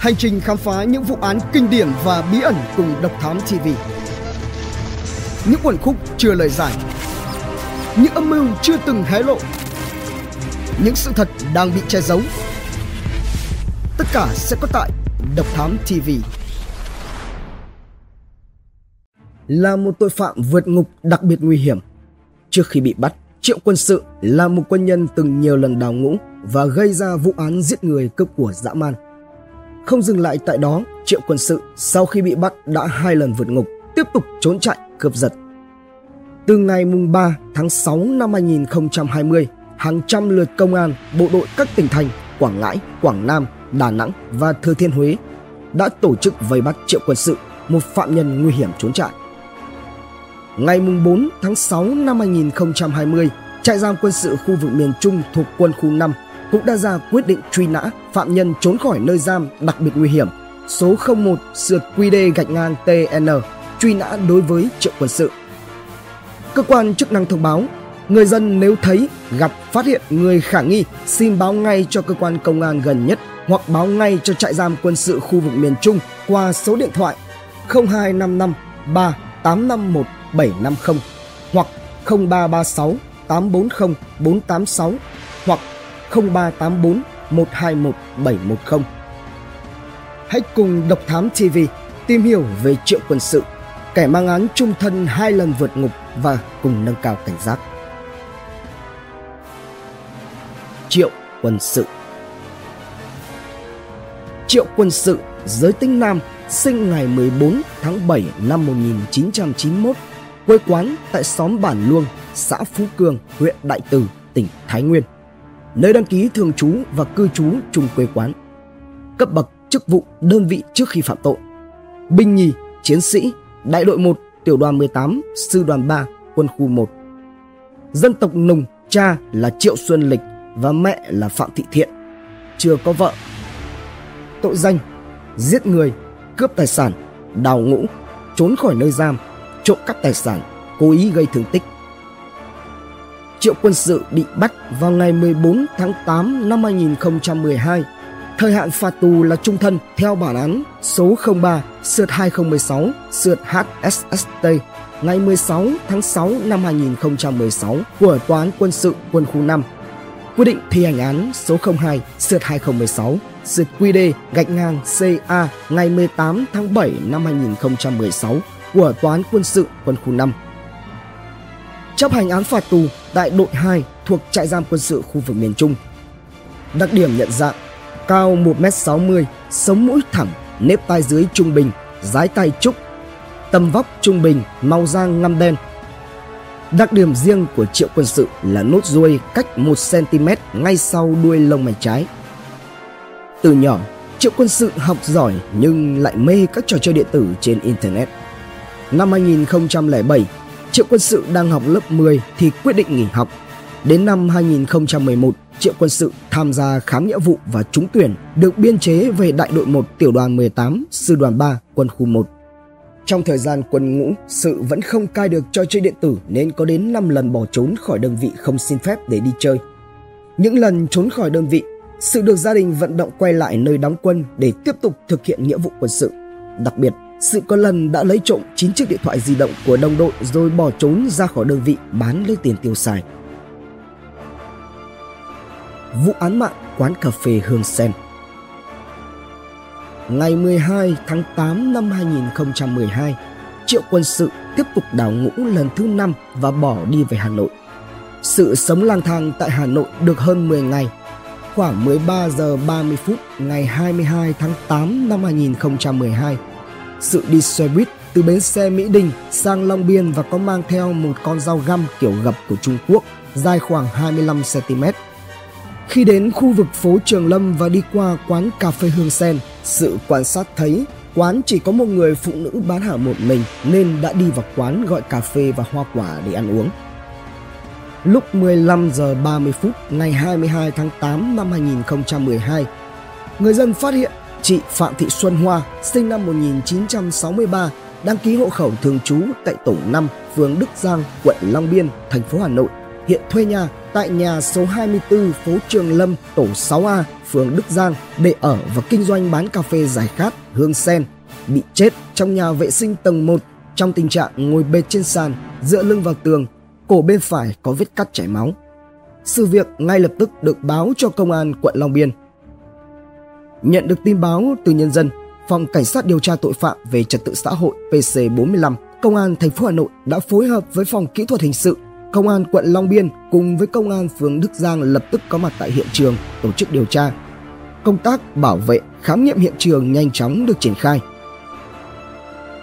Hành trình khám phá những vụ án kinh điển và bí ẩn cùng Độc Thám TV. Những quần khúc chưa lời giải. Những âm mưu chưa từng hé lộ. Những sự thật đang bị che giấu. Tất cả sẽ có tại Độc Thám TV. Là một tội phạm vượt ngục đặc biệt nguy hiểm. Trước khi bị bắt, Triệu Quân Sự là một quân nhân từng nhiều lần đào ngũ và gây ra vụ án giết người cướp của dã man. Không dừng lại tại đó, Triệu Quân Sự sau khi bị bắt đã hai lần vượt ngục, tiếp tục trốn chạy, cướp giật. Từ ngày 3 tháng 6 năm 2020, hàng trăm lượt công an, bộ đội các tỉnh thành Quảng Ngãi, Quảng Nam, Đà Nẵng và Thừa Thiên Huế đã tổ chức vây bắt Triệu Quân Sự, một phạm nhân nguy hiểm trốn chạy. Ngày 4 tháng 6 năm 2020, trại giam quân sự khu vực miền Trung thuộc quân khu 5 cũng đã ra quyết định truy nã phạm nhân trốn khỏi nơi giam đặc biệt nguy hiểm số 01 sượt QD gạch ngang TN truy nã đối với triệu quân sự. Cơ quan chức năng thông báo, người dân nếu thấy, gặp, phát hiện người khả nghi xin báo ngay cho cơ quan công an gần nhất hoặc báo ngay cho trại giam quân sự khu vực miền Trung qua số điện thoại 0255 3851 750 hoặc 0336 840 486 0384 121 710. Hãy cùng Độc Thám TV tìm hiểu về Triệu Quân Sự, kẻ mang án trung thân hai lần vượt ngục và cùng nâng cao cảnh giác. Triệu Quân Sự Triệu Quân Sự, giới tính nam, sinh ngày 14 tháng 7 năm 1991, quê quán tại xóm Bản Luông, xã Phú Cường, huyện Đại Từ, tỉnh Thái Nguyên nơi đăng ký thường trú và cư trú chung quê quán. Cấp bậc chức vụ đơn vị trước khi phạm tội. Binh nhì, chiến sĩ, đại đội 1, tiểu đoàn 18, sư đoàn 3, quân khu 1. Dân tộc Nùng, cha là Triệu Xuân Lịch và mẹ là Phạm Thị Thiện. Chưa có vợ. Tội danh: giết người, cướp tài sản, đào ngũ, trốn khỏi nơi giam, trộm cắp tài sản, cố ý gây thương tích, Triệu Quân Sự bị bắt vào ngày 14 tháng 8 năm 2012. Thời hạn phạt tù là trung thân theo bản án số 03 sượt 2016 sượt HSST ngày 16 tháng 6 năm 2016 của Tòa án Quân sự Quân khu 5. Quyết định thi hành án số 02 sượt 2016 sượt QD gạch ngang CA ngày 18 tháng 7 năm 2016 của Tòa án Quân sự Quân khu 5 chấp hành án phạt tù tại đội 2 thuộc trại giam quân sự khu vực miền Trung. Đặc điểm nhận dạng cao 1m60, sống mũi thẳng, nếp tai dưới trung bình, dái tay trúc, tầm vóc trung bình, màu da ngăm đen. Đặc điểm riêng của triệu quân sự là nốt ruồi cách 1cm ngay sau đuôi lông mày trái. Từ nhỏ, triệu quân sự học giỏi nhưng lại mê các trò chơi điện tử trên Internet. Năm 2007, Triệu Quân Sự đang học lớp 10 thì quyết định nghỉ học. Đến năm 2011, Triệu Quân Sự tham gia khám nghĩa vụ và trúng tuyển, được biên chế về đại đội 1 tiểu đoàn 18, sư đoàn 3, quân khu 1. Trong thời gian quân ngũ, Sự vẫn không cai được trò chơi điện tử nên có đến 5 lần bỏ trốn khỏi đơn vị không xin phép để đi chơi. Những lần trốn khỏi đơn vị, Sự được gia đình vận động quay lại nơi đóng quân để tiếp tục thực hiện nghĩa vụ quân sự. Đặc biệt, sự có lần đã lấy trộm 9 chiếc điện thoại di động của đồng đội rồi bỏ trốn ra khỏi đơn vị bán lấy tiền tiêu xài. Vụ án mạng quán cà phê Hương Sen Ngày 12 tháng 8 năm 2012, Triệu Quân Sự tiếp tục đào ngũ lần thứ 5 và bỏ đi về Hà Nội. Sự sống lang thang tại Hà Nội được hơn 10 ngày. Khoảng 13 giờ 30 phút ngày 22 tháng 8 năm 2012, sự đi xe buýt từ bến xe Mỹ Đình sang Long Biên và có mang theo một con dao găm kiểu gập của Trung Quốc dài khoảng 25 cm. Khi đến khu vực phố Trường Lâm và đi qua quán cà phê Hương Sen, sự quan sát thấy quán chỉ có một người phụ nữ bán hàng một mình nên đã đi vào quán gọi cà phê và hoa quả để ăn uống. Lúc 15 giờ 30 phút ngày 22 tháng 8 năm 2012, người dân phát hiện Chị Phạm Thị Xuân Hoa, sinh năm 1963, đăng ký hộ khẩu thường trú tại tổ 5, phường Đức Giang, quận Long Biên, thành phố Hà Nội, hiện thuê nhà tại nhà số 24 phố Trường Lâm, tổ 6A, phường Đức Giang để ở và kinh doanh bán cà phê giải khát Hương Sen, bị chết trong nhà vệ sinh tầng 1 trong tình trạng ngồi bệt trên sàn, dựa lưng vào tường, cổ bên phải có vết cắt chảy máu. Sự việc ngay lập tức được báo cho công an quận Long Biên. Nhận được tin báo từ nhân dân, Phòng Cảnh sát điều tra tội phạm về trật tự xã hội PC45, Công an thành phố Hà Nội đã phối hợp với Phòng Kỹ thuật hình sự, Công an quận Long Biên cùng với Công an phường Đức Giang lập tức có mặt tại hiện trường tổ chức điều tra. Công tác bảo vệ, khám nghiệm hiện trường nhanh chóng được triển khai.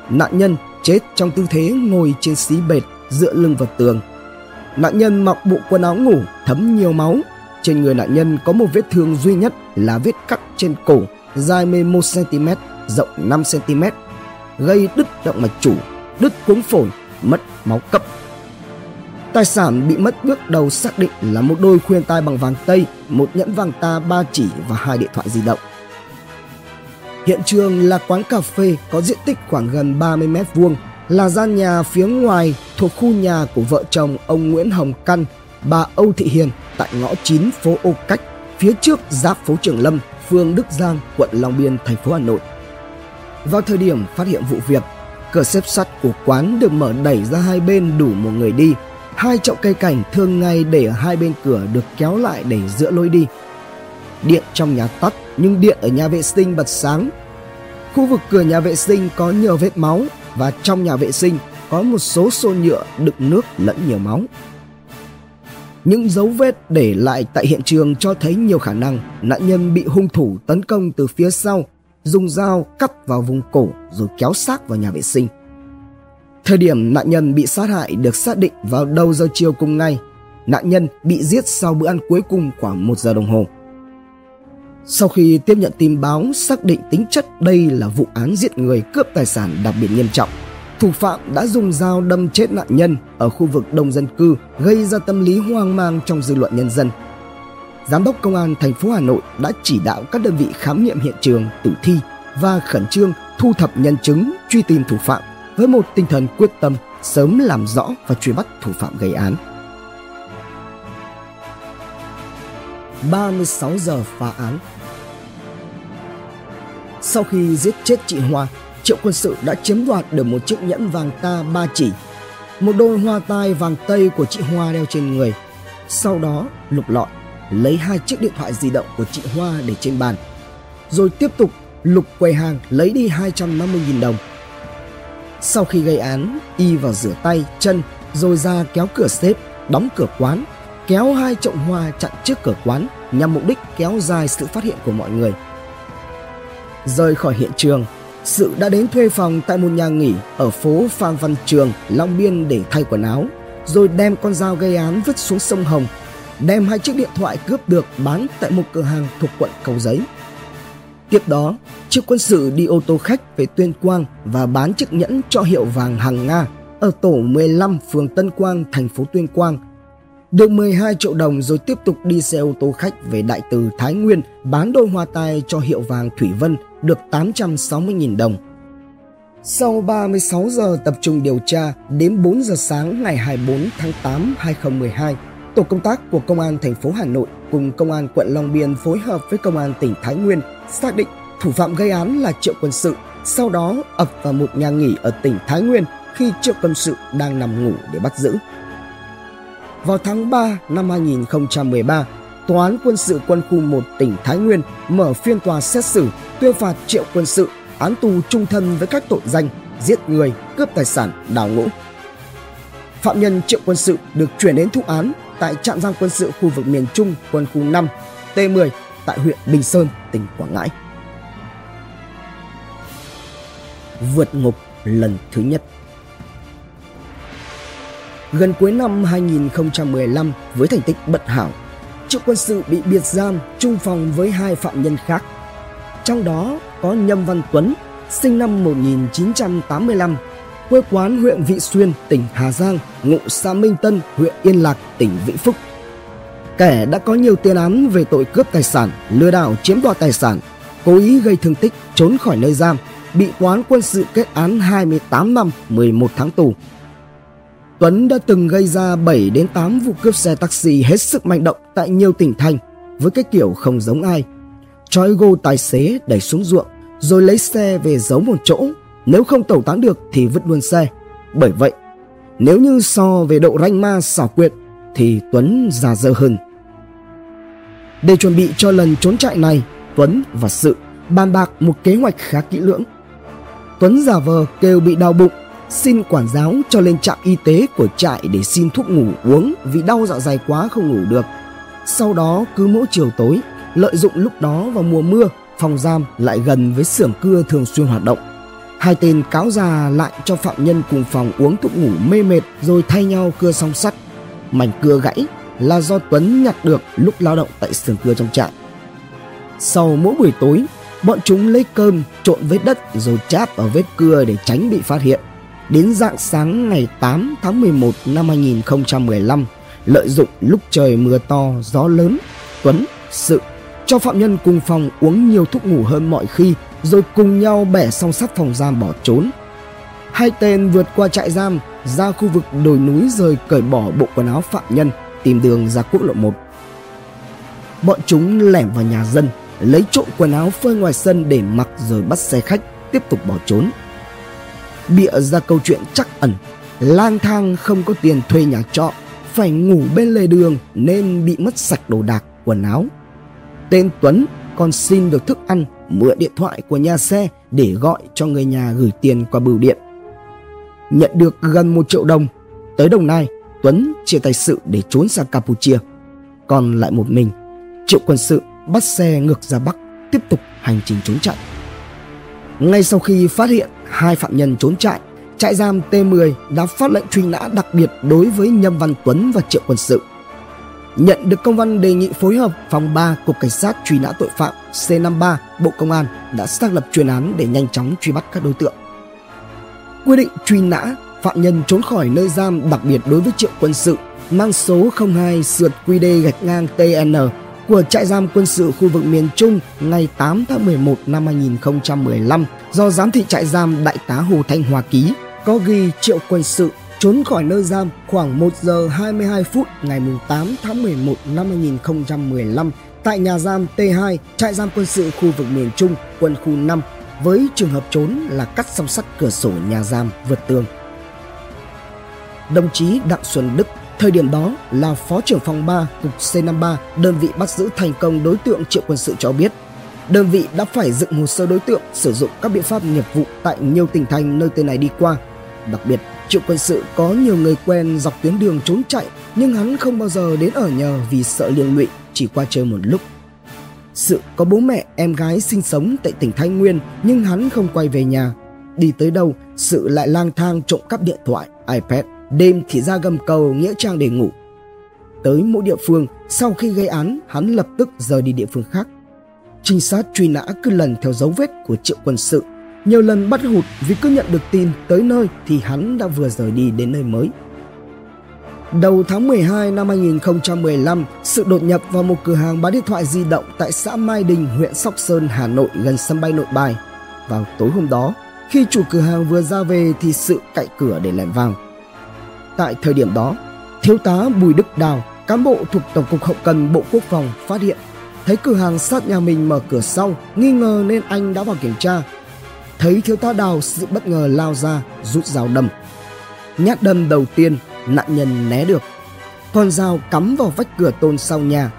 Nạn nhân chết trong tư thế ngồi trên xí bệt dựa lưng vào tường. Nạn nhân mặc bộ quần áo ngủ thấm nhiều máu. Trên người nạn nhân có một vết thương duy nhất là vết cắt trên cổ dài 11cm, rộng 5cm, gây đứt động mạch chủ, đứt cuống phổi, mất máu cấp. Tài sản bị mất bước đầu xác định là một đôi khuyên tai bằng vàng tây, một nhẫn vàng ta ba chỉ và hai điện thoại di động. Hiện trường là quán cà phê có diện tích khoảng gần 30 mét vuông, là gian nhà phía ngoài thuộc khu nhà của vợ chồng ông Nguyễn Hồng Căn, bà Âu Thị Hiền tại ngõ 9 phố Ô Cách, phía trước giáp phố Trường Lâm, phường Đức Giang, quận Long Biên, thành phố Hà Nội. Vào thời điểm phát hiện vụ việc, cửa xếp sắt của quán được mở đẩy ra hai bên đủ một người đi. Hai chậu cây cảnh thường ngày để ở hai bên cửa được kéo lại để giữa lối đi. Điện trong nhà tắt nhưng điện ở nhà vệ sinh bật sáng. Khu vực cửa nhà vệ sinh có nhiều vết máu và trong nhà vệ sinh có một số xô nhựa đựng nước lẫn nhiều máu. Những dấu vết để lại tại hiện trường cho thấy nhiều khả năng nạn nhân bị hung thủ tấn công từ phía sau, dùng dao cắt vào vùng cổ rồi kéo xác vào nhà vệ sinh. Thời điểm nạn nhân bị sát hại được xác định vào đầu giờ chiều cùng ngày. Nạn nhân bị giết sau bữa ăn cuối cùng khoảng một giờ đồng hồ. Sau khi tiếp nhận tin báo xác định tính chất đây là vụ án giết người cướp tài sản đặc biệt nghiêm trọng, thủ phạm đã dùng dao đâm chết nạn nhân ở khu vực đông dân cư gây ra tâm lý hoang mang trong dư luận nhân dân. Giám đốc Công an thành phố Hà Nội đã chỉ đạo các đơn vị khám nghiệm hiện trường tử thi và khẩn trương thu thập nhân chứng truy tìm thủ phạm với một tinh thần quyết tâm sớm làm rõ và truy bắt thủ phạm gây án. 36 giờ phá án Sau khi giết chết chị Hoa, Triệu quân sự đã chiếm đoạt được một chiếc nhẫn vàng ta ba chỉ, một đôi hoa tai vàng tây của chị Hoa đeo trên người. Sau đó lục lọi, lấy hai chiếc điện thoại di động của chị Hoa để trên bàn. Rồi tiếp tục lục quầy hàng lấy đi 250.000 đồng. Sau khi gây án, y vào rửa tay, chân, rồi ra kéo cửa xếp, đóng cửa quán, kéo hai chậu hoa chặn trước cửa quán nhằm mục đích kéo dài sự phát hiện của mọi người. Rời khỏi hiện trường, sự đã đến thuê phòng tại một nhà nghỉ ở phố Phan Văn Trường, Long Biên để thay quần áo, rồi đem con dao gây án vứt xuống sông Hồng, đem hai chiếc điện thoại cướp được bán tại một cửa hàng thuộc quận Cầu Giấy. Tiếp đó, chiếc quân sự đi ô tô khách về Tuyên Quang và bán chiếc nhẫn cho hiệu vàng hàng Nga ở tổ 15 phường Tân Quang, thành phố Tuyên Quang. Được 12 triệu đồng rồi tiếp tục đi xe ô tô khách về Đại Từ Thái Nguyên bán đôi hoa tai cho hiệu vàng Thủy Vân được 860.000 đồng. Sau 36 giờ tập trung điều tra, đến 4 giờ sáng ngày 24 tháng 8 2012, tổ công tác của Công an thành phố Hà Nội cùng Công an quận Long Biên phối hợp với Công an tỉnh Thái Nguyên xác định thủ phạm gây án là Triệu Quân Sự, sau đó ập vào một nhà nghỉ ở tỉnh Thái Nguyên khi Triệu Quân Sự đang nằm ngủ để bắt giữ. Vào tháng 3 năm 2013, Tòa án quân sự quân khu 1 tỉnh Thái Nguyên mở phiên tòa xét xử tuyên phạt Triệu Quân Sự án tù trung thân với các tội danh giết người, cướp tài sản, đào ngũ. Phạm nhân Triệu Quân Sự được chuyển đến thụ án tại trạm giam quân sự khu vực miền Trung quân khu 5 T10 tại huyện Bình Sơn, tỉnh Quảng Ngãi. Vượt ngục lần thứ nhất Gần cuối năm 2015 với thành tích bất hảo, Triệu Quân Sự bị biệt giam chung phòng với hai phạm nhân khác trong đó có Nhâm Văn Tuấn, sinh năm 1985, quê quán huyện Vị Xuyên, tỉnh Hà Giang, ngụ xã Minh Tân, huyện Yên Lạc, tỉnh Vĩnh Phúc. Kẻ đã có nhiều tiền án về tội cướp tài sản, lừa đảo chiếm đoạt tài sản, cố ý gây thương tích, trốn khỏi nơi giam, bị toán quân sự kết án 28 năm 11 tháng tù. Tuấn đã từng gây ra 7 đến 8 vụ cướp xe taxi hết sức manh động tại nhiều tỉnh thành với cái kiểu không giống ai. Trói gô tài xế đẩy xuống ruộng rồi lấy xe về giấu một chỗ. Nếu không tẩu tán được thì vứt luôn xe. Bởi vậy, nếu như so về độ ranh ma xảo quyệt thì Tuấn già dơ hơn. Để chuẩn bị cho lần trốn chạy này, Tuấn và Sự bàn bạc một kế hoạch khá kỹ lưỡng. Tuấn giả vờ kêu bị đau bụng, xin quản giáo cho lên trạm y tế của trại để xin thuốc ngủ uống vì đau dạ dày quá không ngủ được. Sau đó cứ mỗi chiều tối, lợi dụng lúc đó vào mùa mưa, phòng giam lại gần với xưởng cưa thường xuyên hoạt động. Hai tên cáo già lại cho phạm nhân cùng phòng uống thuốc ngủ mê mệt rồi thay nhau cưa song sắt. Mảnh cưa gãy là do Tuấn nhặt được lúc lao động tại xưởng cưa trong trại. Sau mỗi buổi tối, bọn chúng lấy cơm trộn với đất rồi cháp ở vết cưa để tránh bị phát hiện. Đến dạng sáng ngày 8 tháng 11 năm 2015, lợi dụng lúc trời mưa to, gió lớn, Tuấn, Sự cho phạm nhân cùng phòng uống nhiều thuốc ngủ hơn mọi khi rồi cùng nhau bẻ song sắt phòng giam bỏ trốn. Hai tên vượt qua trại giam ra khu vực đồi núi rồi cởi bỏ bộ quần áo phạm nhân tìm đường ra quốc lộ 1. Bọn chúng lẻn vào nhà dân lấy trộm quần áo phơi ngoài sân để mặc rồi bắt xe khách tiếp tục bỏ trốn. Bịa ra câu chuyện chắc ẩn, lang thang không có tiền thuê nhà trọ, phải ngủ bên lề đường nên bị mất sạch đồ đạc, quần áo. Tên Tuấn còn xin được thức ăn, mượn điện thoại của nhà xe để gọi cho người nhà gửi tiền qua bưu điện. Nhận được gần một triệu đồng, tới Đồng Nai, Tuấn chia tay sự để trốn sang Campuchia. Còn lại một mình, Triệu quân sự bắt xe ngược ra Bắc tiếp tục hành trình trốn chạy. Ngay sau khi phát hiện hai phạm nhân trốn chạy, trại giam T10 đã phát lệnh truy nã đặc biệt đối với Nhâm Văn Tuấn và Triệu Quân Sự. Nhận được công văn đề nghị phối hợp phòng 3 Cục Cảnh sát truy nã tội phạm C53 Bộ Công an đã xác lập chuyên án để nhanh chóng truy bắt các đối tượng. Quy định truy nã phạm nhân trốn khỏi nơi giam đặc biệt đối với Triệu Quân Sự mang số 02 sượt QD gạch ngang TN của trại giam quân sự khu vực miền Trung ngày 8 tháng 11 năm 2015 do giám thị trại giam Đại tá Hồ Thanh Hòa ký, có ghi triệu quân sự trốn khỏi nơi giam khoảng 1 giờ 22 phút ngày 8 tháng 11 năm 2015 tại nhà giam T2 trại giam quân sự khu vực miền Trung, quân khu 5 với trường hợp trốn là cắt song sắt cửa sổ nhà giam vượt tường. Đồng chí Đặng Xuân Đức Thời điểm đó là Phó trưởng phòng 3 Cục C53 đơn vị bắt giữ thành công đối tượng triệu quân sự cho biết đơn vị đã phải dựng hồ sơ đối tượng sử dụng các biện pháp nghiệp vụ tại nhiều tỉnh thành nơi tên này đi qua. Đặc biệt, triệu quân sự có nhiều người quen dọc tuyến đường trốn chạy nhưng hắn không bao giờ đến ở nhờ vì sợ liên lụy chỉ qua chơi một lúc. Sự có bố mẹ em gái sinh sống tại tỉnh Thái Nguyên nhưng hắn không quay về nhà. Đi tới đâu, sự lại lang thang trộm cắp điện thoại, iPad Đêm thì ra gầm cầu Nghĩa Trang để ngủ. Tới mỗi địa phương, sau khi gây án, hắn lập tức rời đi địa phương khác. Trinh sát truy nã cứ lần theo dấu vết của triệu quân sự. Nhiều lần bắt hụt vì cứ nhận được tin tới nơi thì hắn đã vừa rời đi đến nơi mới. Đầu tháng 12 năm 2015, sự đột nhập vào một cửa hàng bán điện thoại di động tại xã Mai Đình, huyện Sóc Sơn, Hà Nội gần sân bay Nội Bài. Vào tối hôm đó, khi chủ cửa hàng vừa ra về thì sự cậy cửa để lẻn vào. Tại thời điểm đó, thiếu tá Bùi Đức Đào, cán bộ thuộc Tổng cục Hậu cần Bộ Quốc phòng phát hiện thấy cửa hàng sát nhà mình mở cửa sau, nghi ngờ nên anh đã vào kiểm tra. Thấy thiếu tá Đào sự bất ngờ lao ra, rút dao đâm. Nhát đâm đầu tiên, nạn nhân né được. Con dao cắm vào vách cửa tôn sau nhà.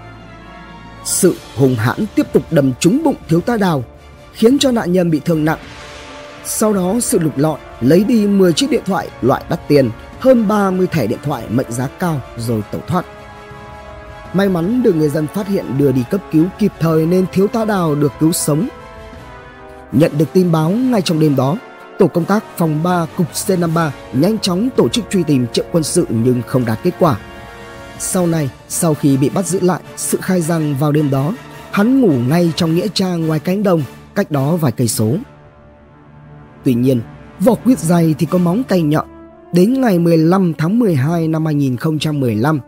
Sự hùng hãn tiếp tục đâm trúng bụng thiếu tá Đào, khiến cho nạn nhân bị thương nặng. Sau đó sự lục lọi lấy đi 10 chiếc điện thoại loại đắt tiền hơn 30 thẻ điện thoại mệnh giá cao rồi tẩu thoát. May mắn được người dân phát hiện đưa đi cấp cứu kịp thời nên thiếu tá Đào được cứu sống. Nhận được tin báo ngay trong đêm đó, tổ công tác phòng 3 cục C53 nhanh chóng tổ chức truy tìm triệu quân sự nhưng không đạt kết quả. Sau này, sau khi bị bắt giữ lại, sự khai rằng vào đêm đó, hắn ngủ ngay trong nghĩa trang ngoài cánh đồng, cách đó vài cây số. Tuy nhiên, vỏ quýt dày thì có móng tay nhọn, Đến ngày 15 tháng 12 năm 2015,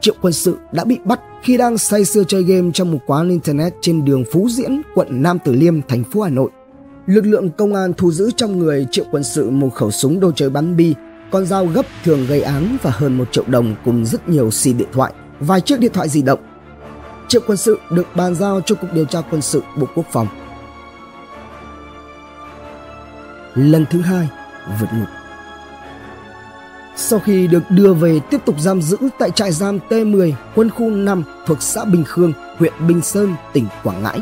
Triệu Quân Sự đã bị bắt khi đang say sưa chơi game trong một quán internet trên đường Phú Diễn, quận Nam Từ Liêm, thành phố Hà Nội. Lực lượng công an thu giữ trong người Triệu Quân Sự một khẩu súng đồ chơi bắn bi, con dao gấp thường gây án và hơn một triệu đồng cùng rất nhiều xì điện thoại, vài chiếc điện thoại di động. Triệu quân sự được bàn giao cho Cục Điều tra Quân sự Bộ Quốc phòng. Lần thứ hai, vượt ngục. Sau khi được đưa về tiếp tục giam giữ tại trại giam T10 quân khu 5 thuộc xã Bình Khương, huyện Bình Sơn, tỉnh Quảng Ngãi.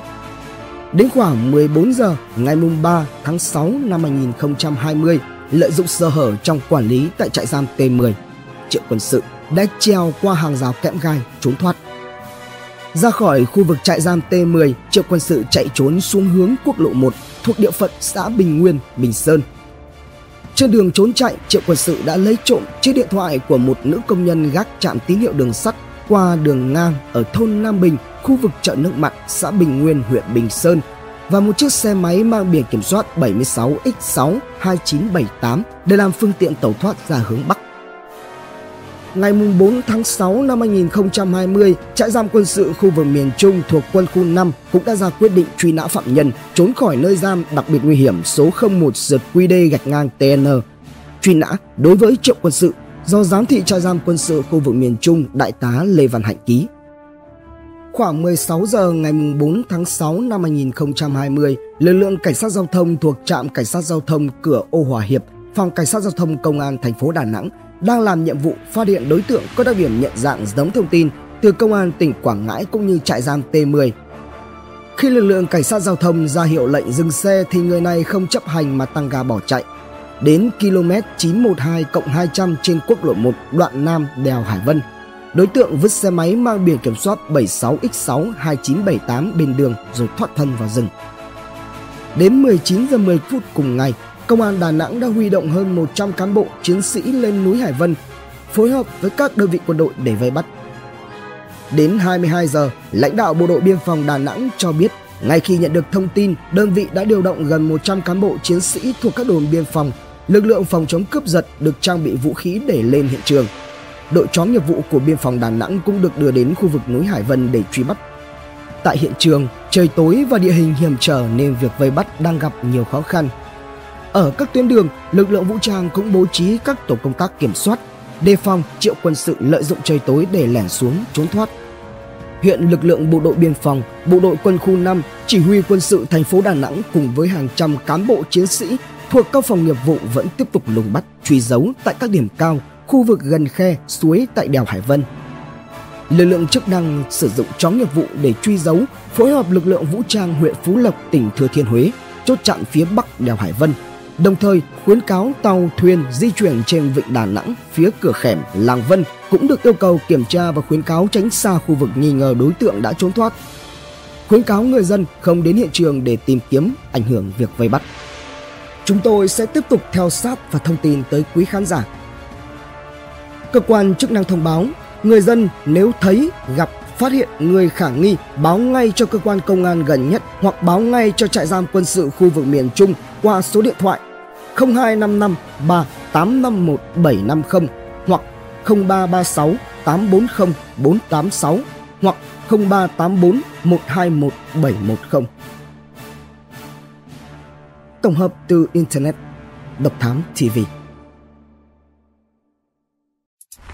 Đến khoảng 14 giờ ngày 3 tháng 6 năm 2020, lợi dụng sơ hở trong quản lý tại trại giam T10, Triệu quân sự đã treo qua hàng rào kẽm gai trốn thoát. Ra khỏi khu vực trại giam T10, Triệu quân sự chạy trốn xuống hướng quốc lộ 1 thuộc địa phận xã Bình Nguyên, Bình Sơn. Trên đường trốn chạy, Triệu quân sự đã lấy trộm chiếc điện thoại của một nữ công nhân gác trạm tín hiệu đường sắt qua đường ngang ở thôn Nam Bình, khu vực chợ nước mặn, xã Bình Nguyên, huyện Bình Sơn và một chiếc xe máy mang biển kiểm soát 76X62978 để làm phương tiện tẩu thoát ra hướng Bắc. Ngày 4 tháng 6 năm 2020, trại giam quân sự khu vực miền Trung thuộc quân khu 5 cũng đã ra quyết định truy nã phạm nhân trốn khỏi nơi giam đặc biệt nguy hiểm số 01 sượt QD gạch ngang TN. Truy nã đối với triệu quân sự do giám thị trại giam quân sự khu vực miền Trung Đại tá Lê Văn Hạnh ký. Khoảng 16 giờ ngày 4 tháng 6 năm 2020, lực lượng cảnh sát giao thông thuộc trạm cảnh sát giao thông cửa Ô Hòa Hiệp, phòng cảnh sát giao thông công an thành phố Đà Nẵng đang làm nhiệm vụ phát hiện đối tượng có đặc điểm nhận dạng giống thông tin từ công an tỉnh Quảng Ngãi cũng như trại giam T10. Khi lực lượng cảnh sát giao thông ra hiệu lệnh dừng xe thì người này không chấp hành mà tăng ga bỏ chạy. Đến km 912 200 trên quốc lộ 1 đoạn Nam đèo Hải Vân, đối tượng vứt xe máy mang biển kiểm soát 76X6 2978 bên đường rồi thoát thân vào rừng. Đến 19 giờ 10 phút cùng ngày, Công an Đà Nẵng đã huy động hơn 100 cán bộ chiến sĩ lên núi Hải Vân, phối hợp với các đơn vị quân đội để vây bắt. Đến 22 giờ, lãnh đạo Bộ đội Biên phòng Đà Nẵng cho biết ngay khi nhận được thông tin, đơn vị đã điều động gần 100 cán bộ chiến sĩ thuộc các đồn biên phòng, lực lượng phòng chống cướp giật được trang bị vũ khí để lên hiện trường. Đội chó nghiệp vụ của biên phòng Đà Nẵng cũng được đưa đến khu vực núi Hải Vân để truy bắt. Tại hiện trường, trời tối và địa hình hiểm trở nên việc vây bắt đang gặp nhiều khó khăn. Ở các tuyến đường, lực lượng vũ trang cũng bố trí các tổ công tác kiểm soát, đề phòng triệu quân sự lợi dụng trời tối để lẻn xuống trốn thoát. Hiện lực lượng bộ đội biên phòng, bộ đội quân khu 5, chỉ huy quân sự thành phố Đà Nẵng cùng với hàng trăm cán bộ chiến sĩ thuộc các phòng nghiệp vụ vẫn tiếp tục lùng bắt, truy dấu tại các điểm cao, khu vực gần khe, suối tại đèo Hải Vân. Lực lượng chức năng sử dụng chó nghiệp vụ để truy dấu, phối hợp lực lượng vũ trang huyện Phú Lộc, tỉnh Thừa Thiên Huế, chốt chặn phía bắc đèo Hải Vân đồng thời khuyến cáo tàu thuyền di chuyển trên vịnh Đà Nẵng phía cửa khẻm Làng Vân cũng được yêu cầu kiểm tra và khuyến cáo tránh xa khu vực nghi ngờ đối tượng đã trốn thoát. Khuyến cáo người dân không đến hiện trường để tìm kiếm ảnh hưởng việc vây bắt. Chúng tôi sẽ tiếp tục theo sát và thông tin tới quý khán giả. Cơ quan chức năng thông báo, người dân nếu thấy, gặp, phát hiện người khả nghi báo ngay cho cơ quan công an gần nhất hoặc báo ngay cho trại giam quân sự khu vực miền Trung qua số điện thoại 0255 3851 750 hoặc 0336 840 486 hoặc 0384 121 710. Tổng hợp từ Internet, Độc Thám TV